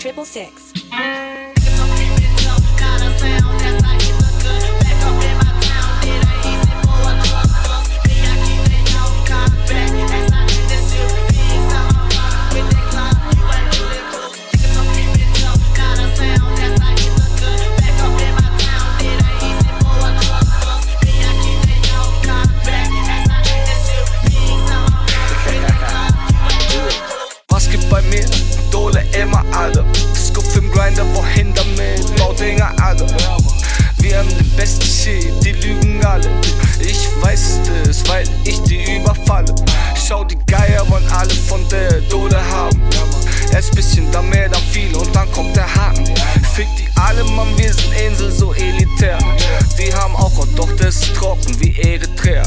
triple six. Lügen alle. Ich weiß es, weil ich die überfalle. Schau, die Geier wollen alle von der Dole haben. Erst bisschen, dann mehr, dann viel und dann kommt der Haken. Fick die alle, Mann, wir sind Insel so elitär. Die haben auch, und doch das ist trocken wie Eritrea.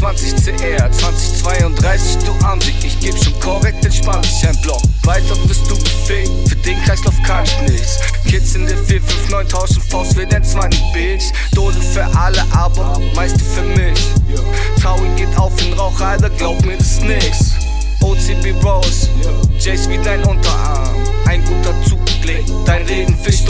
CR 2032, du Amsig, ich geb schon korrekt entspannt ich ein Block. Weiter bist du befähigt, für den Kreislauf kann ich nichts. Kids in der 459 tauschen Faust für den 20 Bitch. Dole für alle, aber meiste für mich. Tauing geht auf den Rauch, Alter, glaub mir das ist nix. OCB Rose, Jace wie dein Unterarm. Ein guter Zug dein Reden Fisch